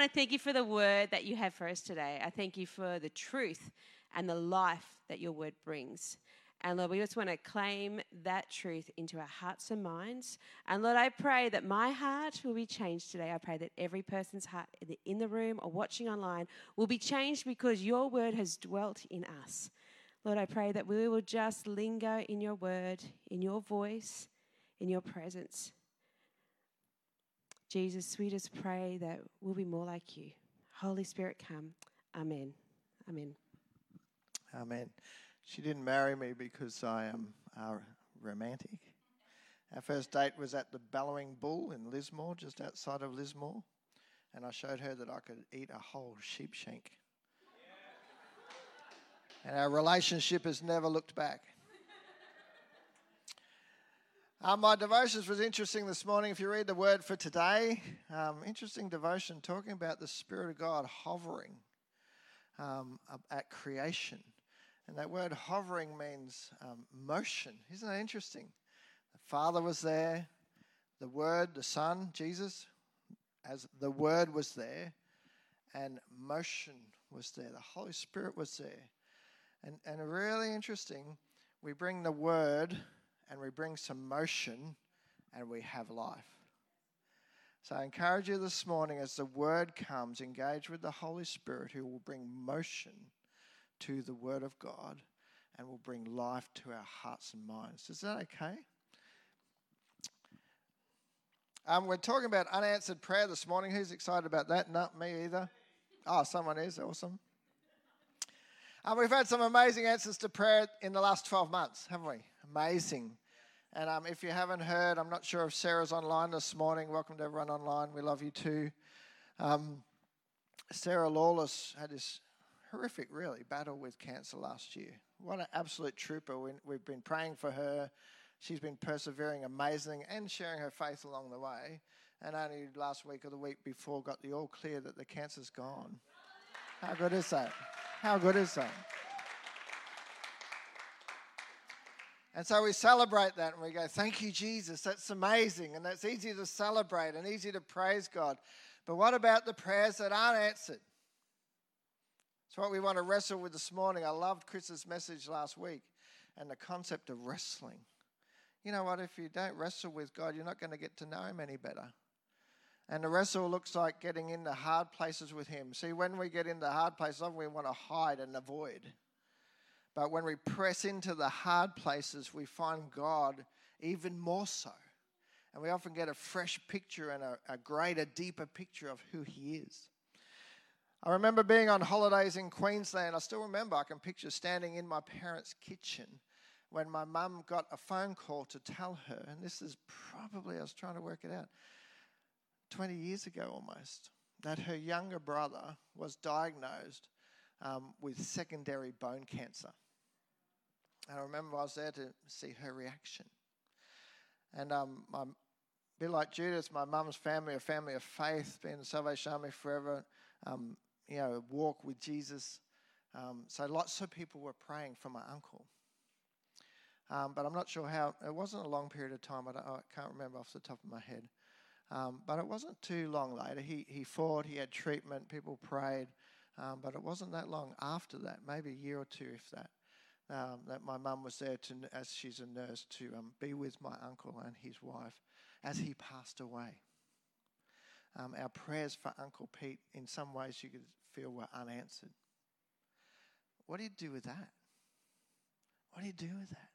want to thank you for the word that you have for us today. I thank you for the truth and the life that your word brings. And Lord, we just want to claim that truth into our hearts and minds. And Lord, I pray that my heart will be changed today. I pray that every person's heart in the room or watching online will be changed because your word has dwelt in us. Lord, I pray that we will just linger in your word, in your voice, in your presence. Jesus, we just pray that we'll be more like you. Holy Spirit, come. Amen. Amen. Amen. She didn't marry me because I am uh, romantic. Our first date was at the Bellowing Bull in Lismore, just outside of Lismore. And I showed her that I could eat a whole sheep shank. And our relationship has never looked back. Um, my devotions was interesting this morning. If you read the word for today, um, interesting devotion talking about the Spirit of God hovering um, at creation. And that word hovering means um, motion. Isn't that interesting? The Father was there, the Word, the Son, Jesus, as the Word was there, and motion was there. The Holy Spirit was there. And, and really interesting, we bring the Word and we bring some motion and we have life. So I encourage you this morning as the Word comes, engage with the Holy Spirit who will bring motion to the Word of God and will bring life to our hearts and minds. Is that okay? Um, we're talking about unanswered prayer this morning. Who's excited about that? Not me either. Oh, someone is. Awesome. Um, we've had some amazing answers to prayer in the last 12 months, haven't we? Amazing. And um, if you haven't heard, I'm not sure if Sarah's online this morning. Welcome to everyone online. We love you too. Um, Sarah Lawless had this horrific, really, battle with cancer last year. What an absolute trooper. We've been praying for her. She's been persevering amazing and sharing her faith along the way. And only last week or the week before got the all clear that the cancer's gone. How good is that? How good is that? And so we celebrate that and we go, Thank you, Jesus. That's amazing. And that's easy to celebrate and easy to praise God. But what about the prayers that aren't answered? It's what we want to wrestle with this morning. I loved Chris's message last week and the concept of wrestling. You know what? If you don't wrestle with God, you're not going to get to know Him any better. And the wrestle looks like getting into hard places with Him. See, when we get into hard places, often we want to hide and avoid. But when we press into the hard places, we find God even more so. And we often get a fresh picture and a, a greater, deeper picture of who He is. I remember being on holidays in Queensland. I still remember, I can picture standing in my parents' kitchen when my mum got a phone call to tell her, and this is probably, I was trying to work it out, 20 years ago almost, that her younger brother was diagnosed um, with secondary bone cancer. And I remember I was there to see her reaction. And um, my, a bit like Judith, my mum's family, a family of faith, been in the Salvation Army forever. Um, you know, walk with Jesus. Um, so lots of people were praying for my uncle. Um, but I'm not sure how, it wasn't a long period of time. I, I can't remember off the top of my head. Um, but it wasn't too long later. He, he fought, he had treatment, people prayed. Um, but it wasn't that long after that, maybe a year or two, if that, um, that my mum was there to, as she's a nurse to um, be with my uncle and his wife as he passed away. Um, our prayers for Uncle Pete, in some ways, you could feel were unanswered. What do you do with that? What do you do with that?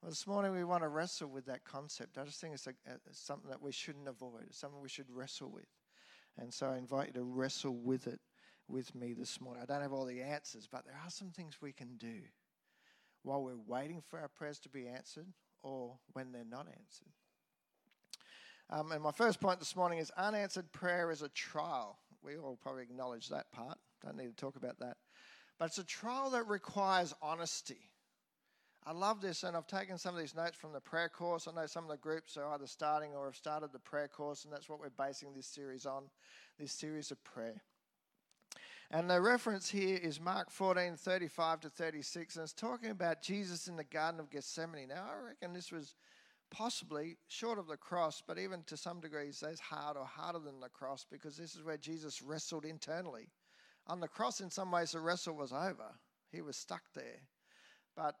Well, this morning we want to wrestle with that concept. I just think it's, a, it's something that we shouldn't avoid. It's something we should wrestle with. And so I invite you to wrestle with it with me this morning. I don't have all the answers, but there are some things we can do while we're waiting for our prayers to be answered or when they're not answered. Um, and my first point this morning is unanswered prayer is a trial. We all probably acknowledge that part. Don't need to talk about that. But it's a trial that requires honesty. I love this, and I've taken some of these notes from the prayer course. I know some of the groups are either starting or have started the prayer course, and that's what we're basing this series on this series of prayer. And the reference here is Mark 14 35 to 36, and it's talking about Jesus in the Garden of Gethsemane. Now, I reckon this was possibly short of the cross, but even to some degrees, that's hard or harder than the cross because this is where Jesus wrestled internally. On the cross, in some ways, the wrestle was over. He was stuck there. But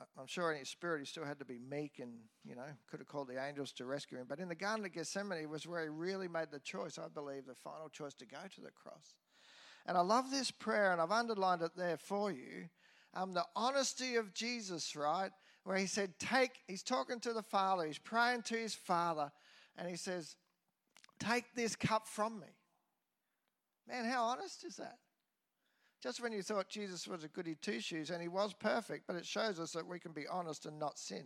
uh, I'm sure in his spirit he still had to be meek and, you know, could have called the angels to rescue him. But in the Garden of Gethsemane was where he really made the choice, I believe, the final choice to go to the cross. And I love this prayer, and I've underlined it there for you. Um, the honesty of Jesus, right? Where he said, Take, he's talking to the Father, he's praying to his Father, and he says, Take this cup from me. Man, how honest is that? Just when you thought Jesus was a goody two shoes, and he was perfect, but it shows us that we can be honest and not sin.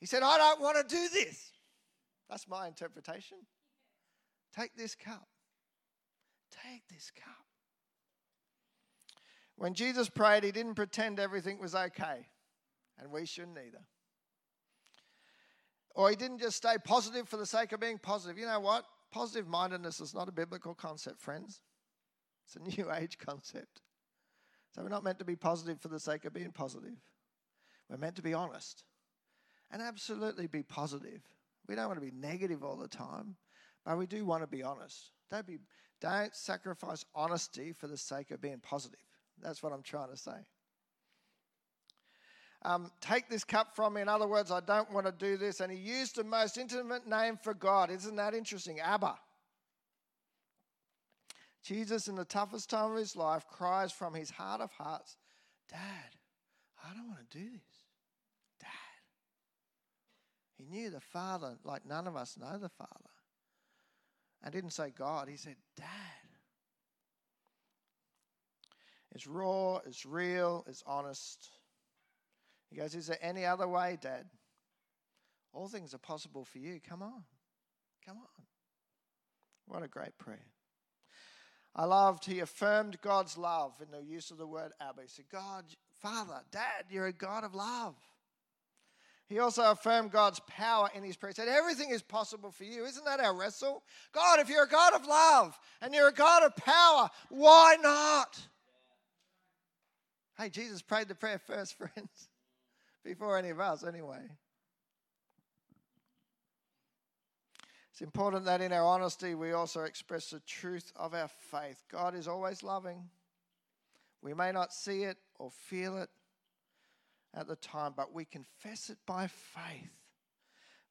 He said, I don't want to do this. That's my interpretation. Take this cup. Take this cup. When Jesus prayed, he didn't pretend everything was okay, and we shouldn't either. Or he didn't just stay positive for the sake of being positive. You know what? Positive mindedness is not a biblical concept, friends. It's a new age concept. So we're not meant to be positive for the sake of being positive. We're meant to be honest and absolutely be positive. We don't want to be negative all the time, but we do want to be honest. Don't be don't sacrifice honesty for the sake of being positive. That's what I'm trying to say. Um, take this cup from me. In other words, I don't want to do this. And he used the most intimate name for God. Isn't that interesting? Abba. Jesus, in the toughest time of his life, cries from his heart of hearts, Dad, I don't want to do this. Dad. He knew the Father like none of us know the Father. And didn't say God, he said, Dad. It's raw, it's real, it's honest. He goes, Is there any other way, Dad? All things are possible for you. Come on. Come on. What a great prayer. I loved, he affirmed God's love in the use of the word Abba. He said, God, Father, Dad, you're a God of love. He also affirmed God's power in his prayer. He said, Everything is possible for you. Isn't that our wrestle? God, if you're a God of love and you're a God of power, why not? Hey, Jesus prayed the prayer first, friends, before any of us, anyway. It's important that in our honesty we also express the truth of our faith. God is always loving. We may not see it or feel it at the time, but we confess it by faith.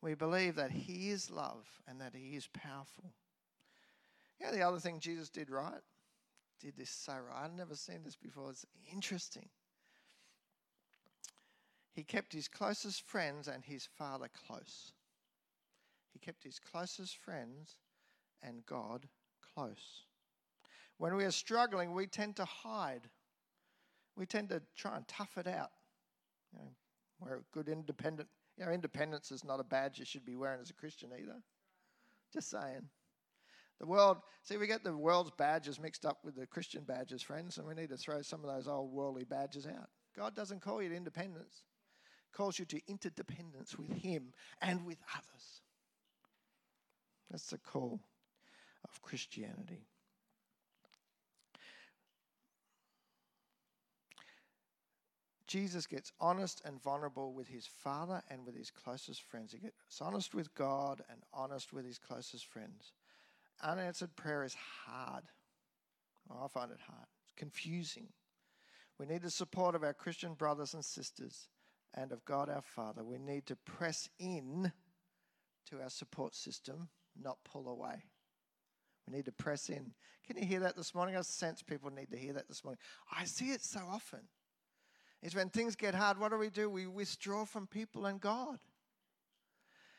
We believe that He is love and that He is powerful. Know, the other thing Jesus did right? Did this so right. I've never seen this before. It's interesting. He kept his closest friends and his father close. He kept his closest friends and God close. When we are struggling, we tend to hide. We tend to try and tough it out. You know, we're a good independent. You know, independence is not a badge you should be wearing as a Christian either. Just saying. The world, see, we get the world's badges mixed up with the Christian badges, friends, and we need to throw some of those old worldly badges out. God doesn't call you to independence, He calls you to interdependence with Him and with others. That's the call of Christianity. Jesus gets honest and vulnerable with his father and with his closest friends. He gets honest with God and honest with his closest friends. Unanswered prayer is hard. Oh, I find it hard. It's confusing. We need the support of our Christian brothers and sisters and of God our Father. We need to press in to our support system not pull away. We need to press in. Can you hear that this morning? I sense people need to hear that this morning. I see it so often. Is when things get hard, what do we do? We withdraw from people and God.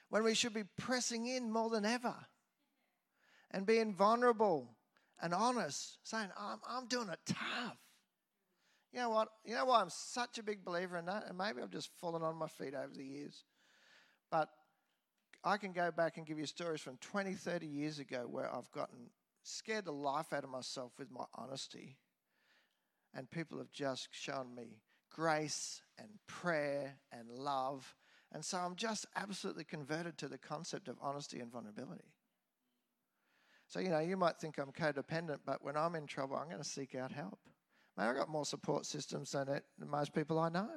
When we should be pressing in more than ever and being vulnerable and honest, saying, I'm, I'm doing it tough. You know what? You know why I'm such a big believer in that? And maybe I've just fallen on my feet over the years. But I can go back and give you stories from 20, 30 years ago where I've gotten scared the life out of myself with my honesty. And people have just shown me grace and prayer and love. And so I'm just absolutely converted to the concept of honesty and vulnerability. So, you know, you might think I'm codependent, but when I'm in trouble, I'm going to seek out help. Man, I've got more support systems than, it, than most people I know.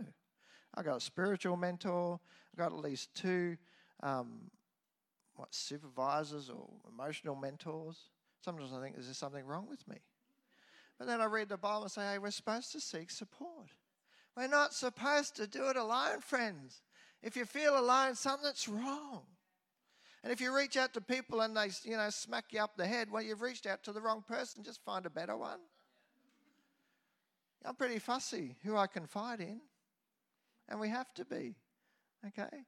I've got a spiritual mentor. I've got at least two um, what supervisors or emotional mentors. Sometimes I think, is there something wrong with me? But then I read the Bible and say, hey, we're supposed to seek support. We're not supposed to do it alone, friends. If you feel alone, something's wrong. And if you reach out to people and they, you know, smack you up the head, well, you've reached out to the wrong person. Just find a better one. I'm pretty fussy who I confide in, and we have to be, okay?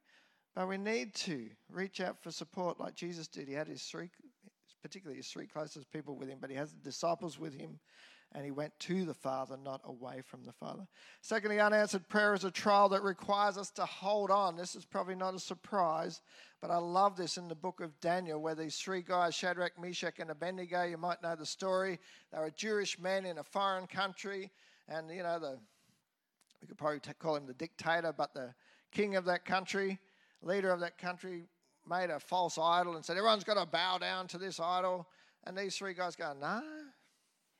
But we need to reach out for support like Jesus did. He had his three, particularly his three closest people with him, but he has the disciples with him and he went to the Father, not away from the Father. Secondly, unanswered prayer is a trial that requires us to hold on. This is probably not a surprise, but I love this in the book of Daniel, where these three guys, Shadrach, Meshach, and Abednego, you might know the story. They were Jewish men in a foreign country, and you know, the we could probably call him the dictator, but the king of that country, leader of that country, made a false idol and said, Everyone's got to bow down to this idol. And these three guys go, No,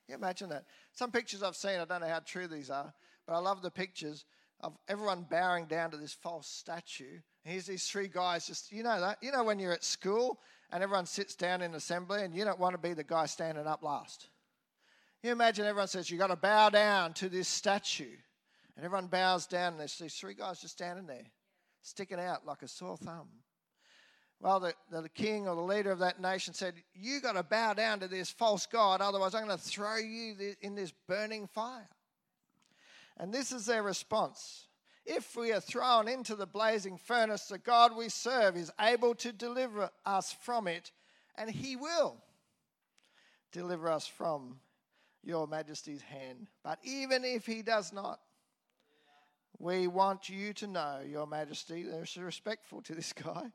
you imagine that? Some pictures I've seen, I don't know how true these are, but I love the pictures of everyone bowing down to this false statue. And here's these three guys just, you know that? You know when you're at school and everyone sits down in assembly and you don't want to be the guy standing up last. You imagine everyone says, You've got to bow down to this statue. And everyone bows down, and there's these three guys just standing there, sticking out like a sore thumb. Well, the, the king or the leader of that nation said, You got to bow down to this false God, otherwise, I'm going to throw you in this burning fire. And this is their response. If we are thrown into the blazing furnace, the God we serve is able to deliver us from it, and he will deliver us from your majesty's hand. But even if he does not, we want you to know, your majesty, they're respectful to this guy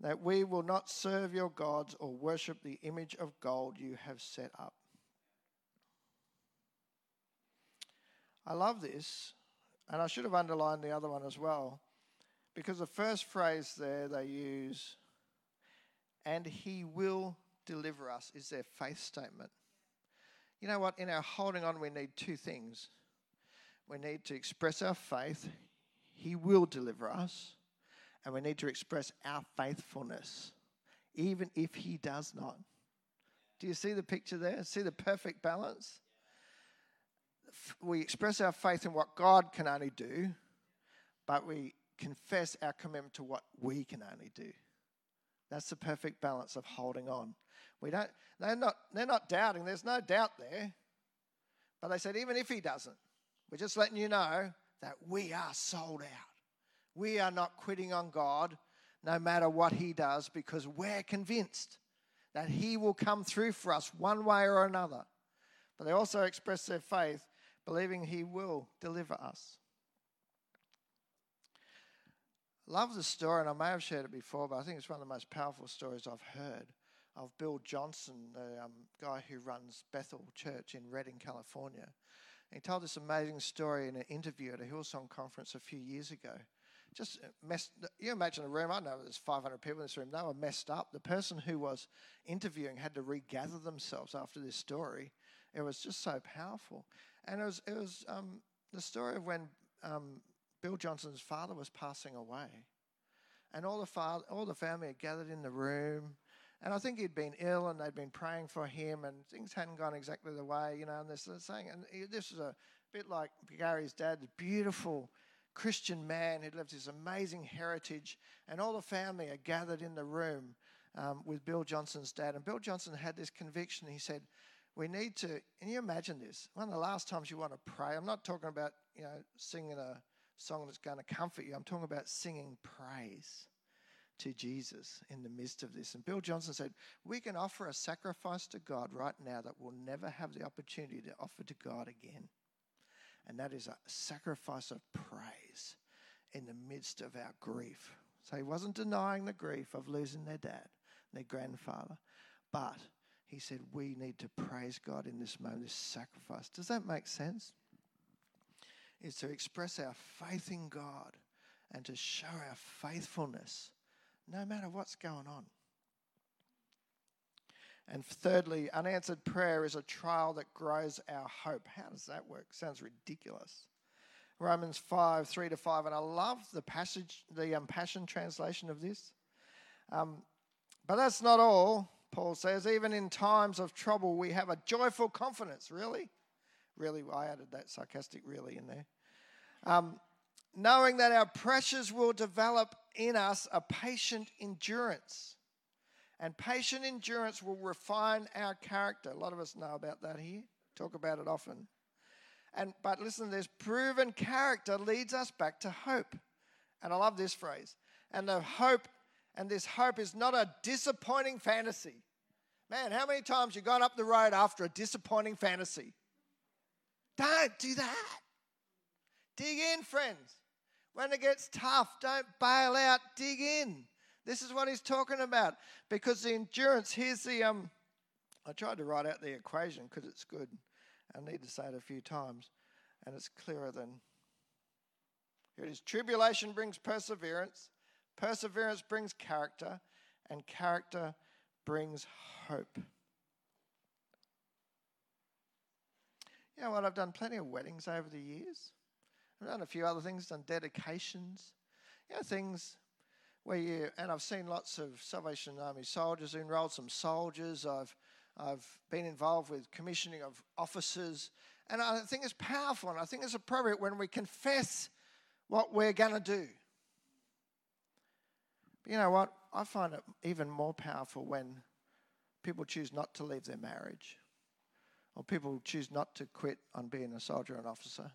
that we will not serve your gods or worship the image of gold you have set up. I love this, and I should have underlined the other one as well, because the first phrase there they use, and he will deliver us, is their faith statement. You know what? In our holding on, we need two things. We need to express our faith, he will deliver us and we need to express our faithfulness, even if He does not. Do you see the picture there? See the perfect balance? We express our faith in what God can only do, but we confess our commitment to what we can only do. That's the perfect balance of holding on. We don't, they're not, they're not doubting, there's no doubt there. But they said, even if he doesn't, we're just letting you know that we are sold out. We are not quitting on God no matter what He does because we're convinced that He will come through for us one way or another. But they also express their faith, believing He will deliver us. Love the story, and I may have shared it before, but I think it's one of the most powerful stories I've heard of Bill Johnson, the um, guy who runs Bethel Church in Redding, California. he told this amazing story in an interview at a Hillsong conference a few years ago just messed. You imagine a room. I know there's 500 people in this room. They were messed up. The person who was interviewing had to regather themselves after this story. It was just so powerful, and it was it was um, the story of when um, Bill Johnson's father was passing away, and all the father, all the family had gathered in the room. And I think he'd been ill, and they'd been praying for him, and things hadn't gone exactly the way, you know. And this saying, and this is a bit like Gary's dad, beautiful Christian man who'd left this amazing heritage, and all the family are gathered in the room um, with Bill Johnson's dad. And Bill Johnson had this conviction. He said, "We need to." Can you imagine this? One of the last times you want to pray. I'm not talking about you know singing a song that's going to comfort you. I'm talking about singing praise to Jesus in the midst of this. And Bill Johnson said, We can offer a sacrifice to God right now that we'll never have the opportunity to offer to God again and that is a sacrifice of praise in the midst of our grief. So he wasn't denying the grief of losing their dad, their grandfather, but he said, We need to praise God in this moment, this sacrifice. Does that make sense? Is to express our faith in God and to show our faithfulness no matter what's going on. And thirdly, unanswered prayer is a trial that grows our hope. How does that work? Sounds ridiculous. Romans 5, 3 to 5. And I love the passage, the um, Passion translation of this. Um, but that's not all, Paul says. Even in times of trouble, we have a joyful confidence. Really? Really, I added that sarcastic really in there. Um, knowing that our pressures will develop in us a patient endurance. And patient endurance will refine our character. A lot of us know about that here, talk about it often. And but listen, this proven character leads us back to hope. And I love this phrase. And the hope, and this hope is not a disappointing fantasy. Man, how many times you gone up the road after a disappointing fantasy? Don't do that. Dig in, friends. When it gets tough, don't bail out, dig in. This is what he's talking about. Because the endurance, here's the um I tried to write out the equation because it's good. I need to say it a few times, and it's clearer than here it is. Tribulation brings perseverance, perseverance brings character, and character brings hope. You know what? I've done plenty of weddings over the years. I've done a few other things, done dedications, you know, things you, and I've seen lots of Salvation Army soldiers, enrolled some soldiers. I've, I've been involved with commissioning of officers. And I think it's powerful and I think it's appropriate when we confess what we're going to do. But you know what? I find it even more powerful when people choose not to leave their marriage or people choose not to quit on being a soldier or an officer.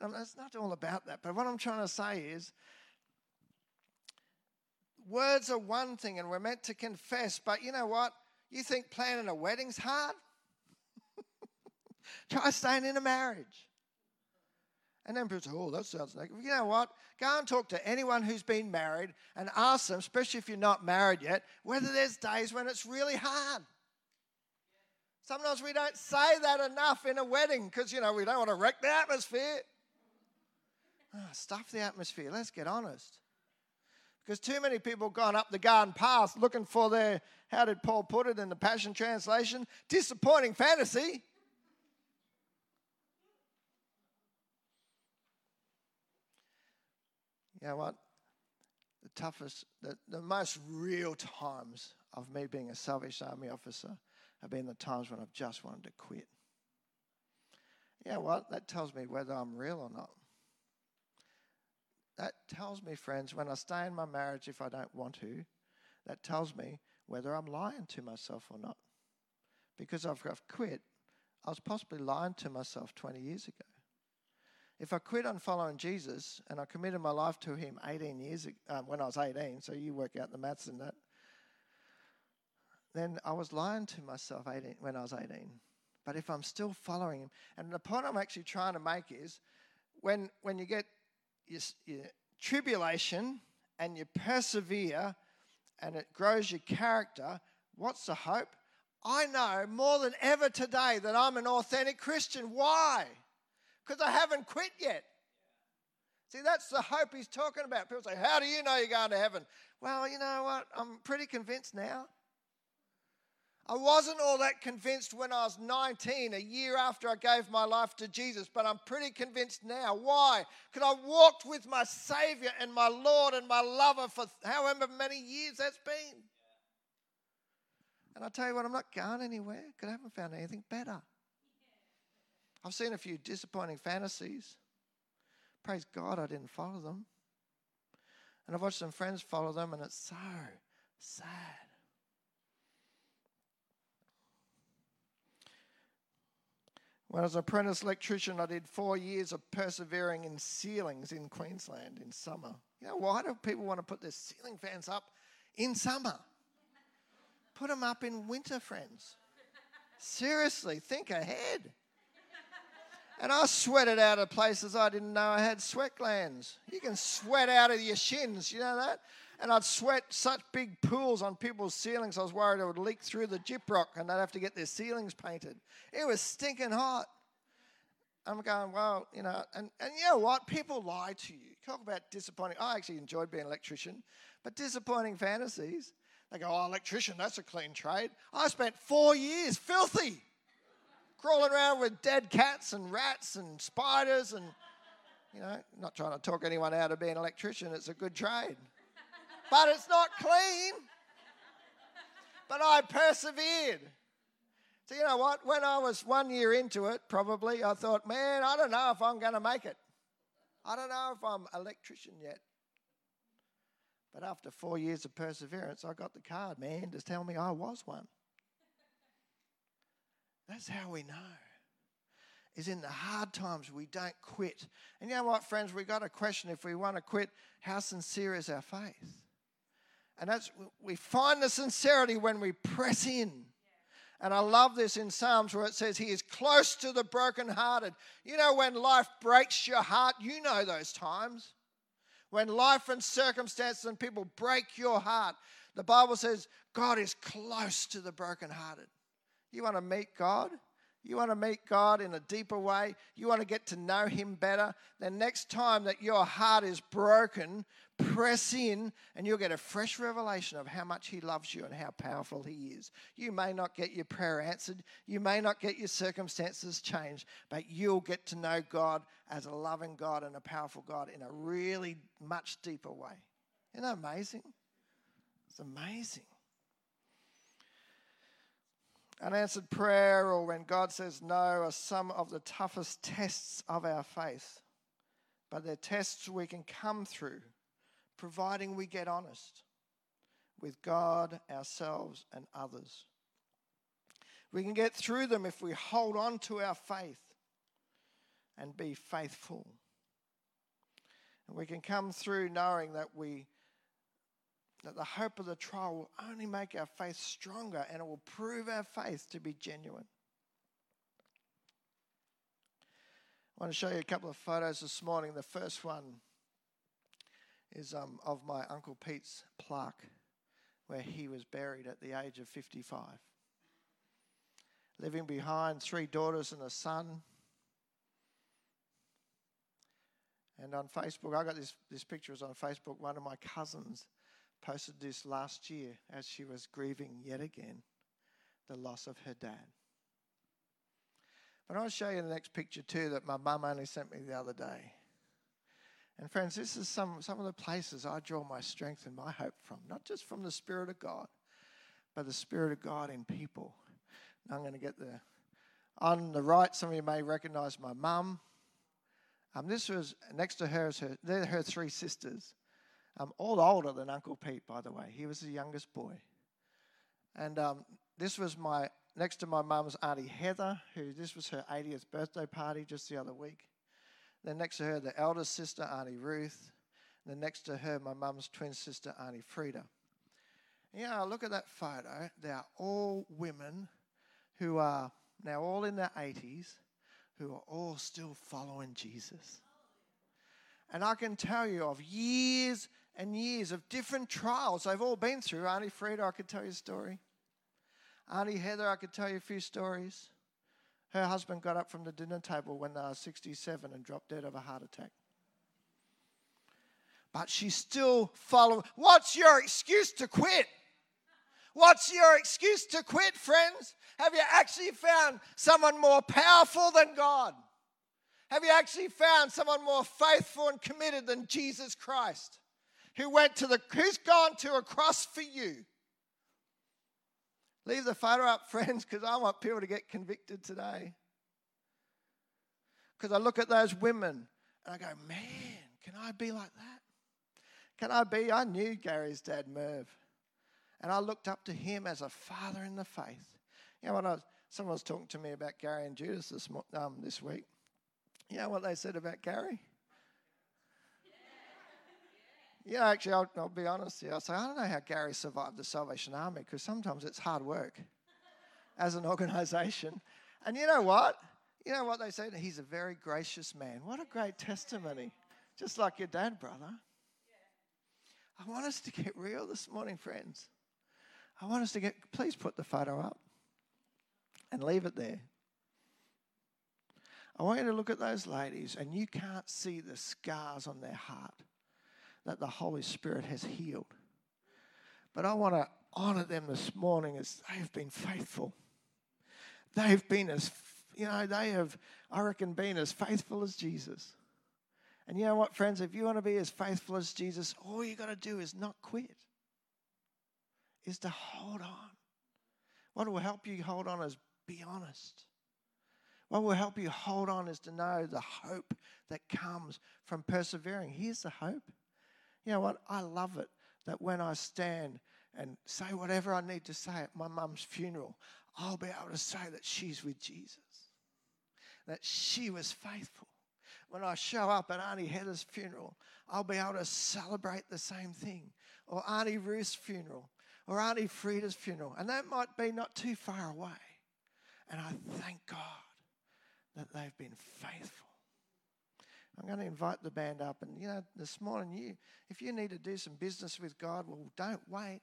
And it's not all about that. But what I'm trying to say is words are one thing and we're meant to confess, but you know what? You think planning a wedding's hard? Try staying in a marriage. And then people say, oh, that sounds like, you know what? Go and talk to anyone who's been married and ask them, especially if you're not married yet, whether there's days when it's really hard. Sometimes we don't say that enough in a wedding because, you know, we don't want to wreck the atmosphere. Oh, stuff the atmosphere. Let's get honest. Because too many people have gone up the garden path looking for their, how did Paul put it in the Passion Translation? Disappointing fantasy. You know what? The toughest, the, the most real times of me being a Salvation Army officer have been the times when I've just wanted to quit. You know what? That tells me whether I'm real or not. That tells me, friends, when I stay in my marriage if I don't want to, that tells me whether I'm lying to myself or not. Because I've, I've quit, I was possibly lying to myself 20 years ago. If I quit on following Jesus and I committed my life to Him 18 years ago, um, when I was 18, so you work out the maths in that, then I was lying to myself 18, when I was 18. But if I'm still following Him, and the point I'm actually trying to make is when, when you get your, your tribulation and you persevere and it grows your character, what's the hope? I know more than ever today that I'm an authentic Christian. Why? because I haven't quit yet. See, that's the hope he's talking about. People say, How do you know you're going to heaven? Well, you know what? I'm pretty convinced now. I wasn't all that convinced when I was 19, a year after I gave my life to Jesus, but I'm pretty convinced now. Why? Because I walked with my Savior and my Lord and my lover for however many years that's been. And I tell you what, I'm not going anywhere because I haven't found anything better. I've seen a few disappointing fantasies. Praise God, I didn't follow them. And I've watched some friends follow them, and it's so sad. When I was an apprentice electrician, I did four years of persevering in ceilings in Queensland in summer. You know, why do people want to put their ceiling fans up in summer? Put them up in winter, friends. Seriously, think ahead. And I sweated out of places I didn't know I had sweat glands. You can sweat out of your shins, you know that? And I'd sweat such big pools on people's ceilings, I was worried it would leak through the gyprock and they'd have to get their ceilings painted. It was stinking hot. I'm going, well, you know, and, and you know what? People lie to you. Talk about disappointing. I actually enjoyed being an electrician, but disappointing fantasies. They go, oh, electrician, that's a clean trade. I spent four years filthy crawling around with dead cats and rats and spiders and You know, not trying to talk anyone out of being an electrician, it's a good trade. But it's not clean. But I persevered. So, you know what? When I was one year into it, probably, I thought, man, I don't know if I'm going to make it. I don't know if I'm electrician yet. But after four years of perseverance, I got the card, man, to tell me I was one. That's how we know. Is in the hard times we don't quit. And you know what, friends? we've got a question if we want to quit, how sincere is our faith? And that's we find the sincerity when we press in. And I love this in Psalms where it says, He is close to the brokenhearted. You know, when life breaks your heart, you know those times. When life and circumstances and people break your heart, the Bible says God is close to the brokenhearted. You want to meet God? You want to meet God in a deeper way? You want to get to know Him better? Then, next time that your heart is broken, press in and you'll get a fresh revelation of how much He loves you and how powerful He is. You may not get your prayer answered, you may not get your circumstances changed, but you'll get to know God as a loving God and a powerful God in a really much deeper way. Isn't that amazing? It's amazing. Unanswered prayer or when God says no are some of the toughest tests of our faith, but they're tests we can come through, providing we get honest with God, ourselves, and others. We can get through them if we hold on to our faith and be faithful. And we can come through knowing that we that the hope of the trial will only make our faith stronger and it will prove our faith to be genuine. I want to show you a couple of photos this morning. The first one is um, of my Uncle Pete's plaque, where he was buried at the age of 55. Living behind three daughters and a son. And on Facebook, I got this, this picture was on Facebook. One of my cousins posted this last year as she was grieving yet again the loss of her dad. But I'll show you the next picture too that my mum only sent me the other day. And friends, this is some, some of the places I draw my strength and my hope from, not just from the Spirit of God, but the Spirit of God in people. Now I'm going to get there. On the right, some of you may recognize my mum. Um, this was next to her, is her, they're her three sisters. Um, all older than Uncle Pete, by the way. He was the youngest boy. And um, this was my next to my mum's auntie Heather, who this was her 80th birthday party just the other week. Then next to her, the eldest sister, Auntie Ruth. And then next to her, my mum's twin sister, Auntie Frida. And, you know, look at that photo. They are all women who are now all in their 80s, who are all still following Jesus. And I can tell you of years and years of different trials they've all been through. Auntie Frida, I could tell you a story. Auntie Heather, I could tell you a few stories. Her husband got up from the dinner table when they were 67 and dropped dead of a heart attack. But she's still following. What's your excuse to quit? What's your excuse to quit, friends? Have you actually found someone more powerful than God? Have you actually found someone more faithful and committed than Jesus Christ? Who went to the who's gone to a cross for you? Leave the photo up, friends, because I want people to get convicted today. Because I look at those women and I go, man, can I be like that? Can I be? I knew Gary's dad, Merv. And I looked up to him as a father in the faith. You know what? I was, someone was talking to me about Gary and Judith this, um, this week. You know what they said about Gary? Yeah, actually, I'll, I'll be honest here. I'll say, I don't know how Gary survived the Salvation Army because sometimes it's hard work as an organization. And you know what? You know what they say? He's a very gracious man. What a great testimony. Just like your dad, brother. I want us to get real this morning, friends. I want us to get, please put the photo up and leave it there. I want you to look at those ladies, and you can't see the scars on their heart that the Holy Spirit has healed. But I want to honor them this morning as they have been faithful. They've been as, you know, they have, I reckon, been as faithful as Jesus. And you know what, friends? If you want to be as faithful as Jesus, all you got to do is not quit, is to hold on. What will help you hold on is be honest. What will help you hold on is to know the hope that comes from persevering. Here's the hope. You know what? I love it that when I stand and say whatever I need to say at my mum's funeral, I'll be able to say that she's with Jesus, that she was faithful. When I show up at Auntie Heather's funeral, I'll be able to celebrate the same thing, or Auntie Ruth's funeral, or Auntie Frida's funeral. And that might be not too far away. And I thank God that they've been faithful. I'm going to invite the band up. And, you know, this morning, you, if you need to do some business with God, well, don't wait.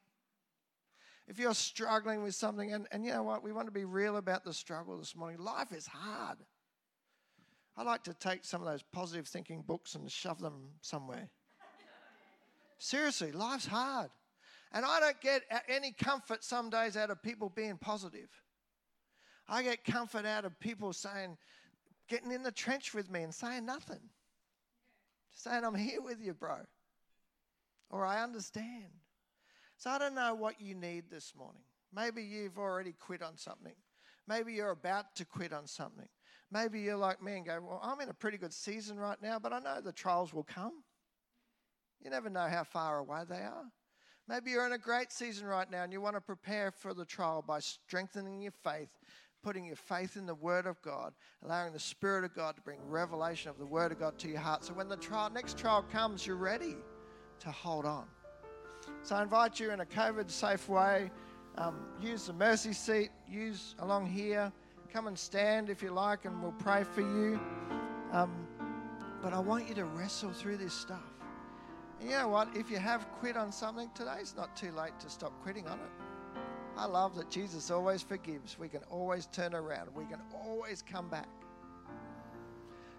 If you're struggling with something, and, and you know what, we want to be real about the struggle this morning. Life is hard. I like to take some of those positive thinking books and shove them somewhere. Seriously, life's hard. And I don't get any comfort some days out of people being positive. I get comfort out of people saying, getting in the trench with me and saying nothing. Saying, I'm here with you, bro. Or I understand. So I don't know what you need this morning. Maybe you've already quit on something. Maybe you're about to quit on something. Maybe you're like me and go, Well, I'm in a pretty good season right now, but I know the trials will come. You never know how far away they are. Maybe you're in a great season right now and you want to prepare for the trial by strengthening your faith putting your faith in the Word of God, allowing the Spirit of God to bring revelation of the Word of God to your heart. So when the trial, next trial comes, you're ready to hold on. So I invite you in a COVID safe way. Um, use the mercy seat, use along here. Come and stand if you like, and we'll pray for you. Um, but I want you to wrestle through this stuff. And you know what? If you have quit on something, today's not too late to stop quitting on it. I love that Jesus always forgives. We can always turn around. We can always come back.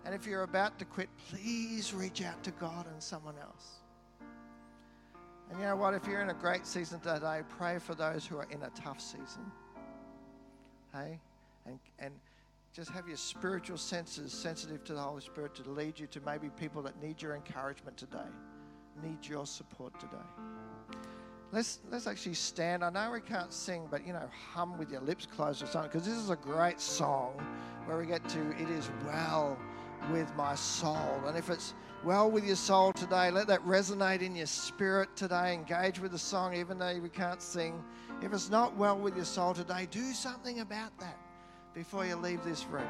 And if you're about to quit, please reach out to God and someone else. And you know what? If you're in a great season today, pray for those who are in a tough season. Hey? And, and just have your spiritual senses sensitive to the Holy Spirit to lead you to maybe people that need your encouragement today, need your support today. Let's, let's actually stand. I know we can't sing, but you know, hum with your lips closed or something, because this is a great song where we get to, It is well with my soul. And if it's well with your soul today, let that resonate in your spirit today. Engage with the song, even though we can't sing. If it's not well with your soul today, do something about that before you leave this room.